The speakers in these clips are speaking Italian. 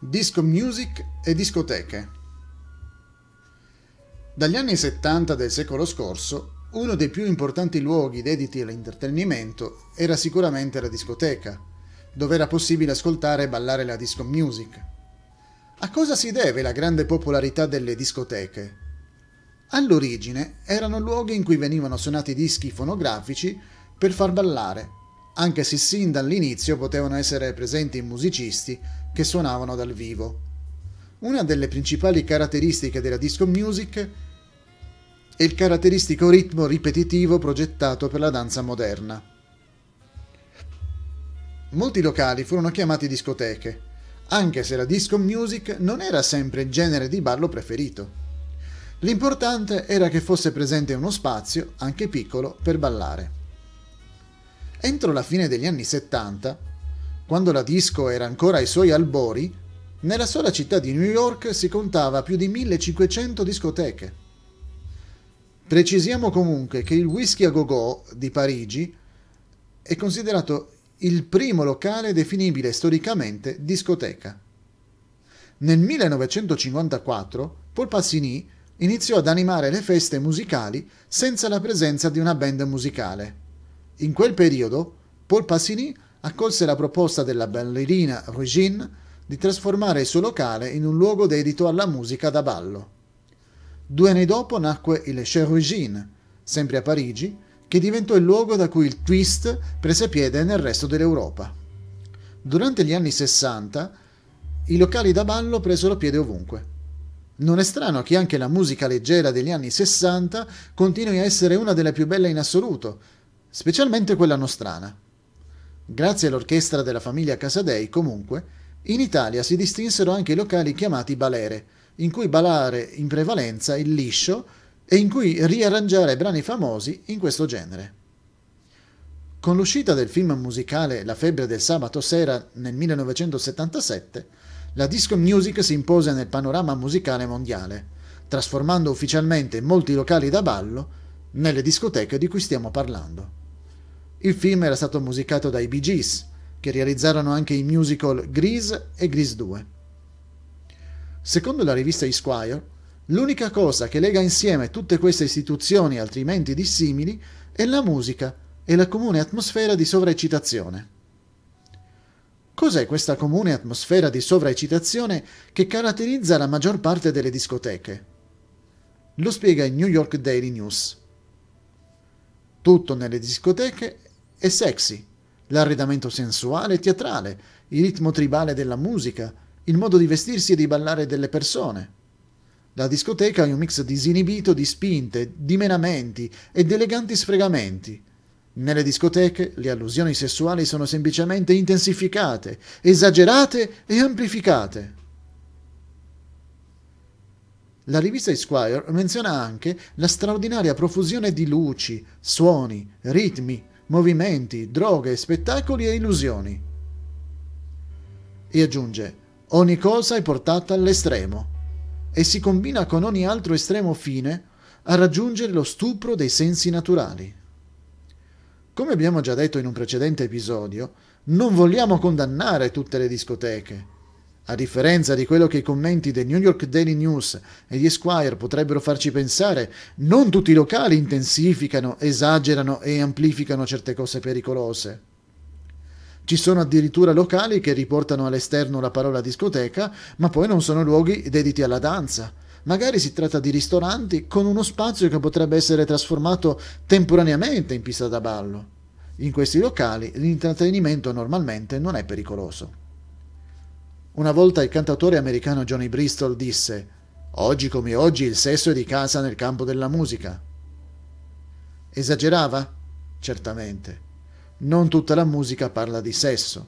Disco music e discoteche. Dagli anni 70 del secolo scorso, uno dei più importanti luoghi dediti all'intrattenimento era sicuramente la discoteca, dove era possibile ascoltare e ballare la disco music. A cosa si deve la grande popolarità delle discoteche? All'origine erano luoghi in cui venivano suonati dischi fonografici per far ballare, anche se sin dall'inizio potevano essere presenti musicisti che suonavano dal vivo. Una delle principali caratteristiche della disco music è il caratteristico ritmo ripetitivo progettato per la danza moderna. Molti locali furono chiamati discoteche, anche se la disco music non era sempre il genere di ballo preferito. L'importante era che fosse presente uno spazio, anche piccolo, per ballare. Entro la fine degli anni 70, quando la disco era ancora ai suoi albori, nella sola città di New York si contava più di 1500 discoteche. Precisiamo comunque che il Whisky a Go-Go di Parigi è considerato il primo locale definibile storicamente discoteca. Nel 1954 Paul Passini iniziò ad animare le feste musicali senza la presenza di una band musicale. In quel periodo, Paul Passini accolse la proposta della ballerina Regine di trasformare il suo locale in un luogo dedito alla musica da ballo. Due anni dopo nacque il Chez Regine, sempre a Parigi, che diventò il luogo da cui il twist prese piede nel resto dell'Europa. Durante gli anni 60 i locali da ballo presero piede ovunque. Non è strano che anche la musica leggera degli anni 60 continui a essere una delle più belle in assoluto, specialmente quella nostrana. Grazie all'orchestra della famiglia Casadei, comunque, in Italia si distinsero anche i locali chiamati balere, in cui ballare in prevalenza il liscio e in cui riarrangiare brani famosi in questo genere. Con l'uscita del film musicale La febbre del sabato sera nel 1977, la disco music si impose nel panorama musicale mondiale, trasformando ufficialmente molti locali da ballo nelle discoteche di cui stiamo parlando. Il film era stato musicato dai Bee Gees, che realizzarono anche i musical Grease e Grease 2. Secondo la rivista Esquire, l'unica cosa che lega insieme tutte queste istituzioni altrimenti dissimili è la musica e la comune atmosfera di sovraeccitazione. Cos'è questa comune atmosfera di sovraeccitazione che caratterizza la maggior parte delle discoteche? Lo spiega il New York Daily News. Tutto nelle discoteche è sexy, l'arredamento sensuale e teatrale, il ritmo tribale della musica, il modo di vestirsi e di ballare delle persone. La discoteca è un mix disinibito di spinte, di menamenti ed eleganti sfregamenti. Nelle discoteche le allusioni sessuali sono semplicemente intensificate, esagerate e amplificate. La rivista Esquire menziona anche la straordinaria profusione di luci, suoni, ritmi, movimenti, droghe, spettacoli e illusioni. E aggiunge, ogni cosa è portata all'estremo e si combina con ogni altro estremo fine a raggiungere lo stupro dei sensi naturali. Come abbiamo già detto in un precedente episodio, non vogliamo condannare tutte le discoteche, a differenza di quello che i commenti del New York Daily News e di Esquire potrebbero farci pensare, non tutti i locali intensificano, esagerano e amplificano certe cose pericolose. Ci sono addirittura locali che riportano all'esterno la parola discoteca, ma poi non sono luoghi dediti alla danza. Magari si tratta di ristoranti con uno spazio che potrebbe essere trasformato temporaneamente in pista da ballo. In questi locali l'intrattenimento normalmente non è pericoloso. Una volta il cantautore americano Johnny Bristol disse Oggi come oggi il sesso è di casa nel campo della musica. Esagerava? Certamente. Non tutta la musica parla di sesso,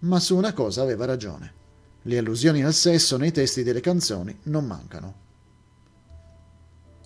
ma su una cosa aveva ragione. Le allusioni al sesso nei testi delle canzoni non mancano.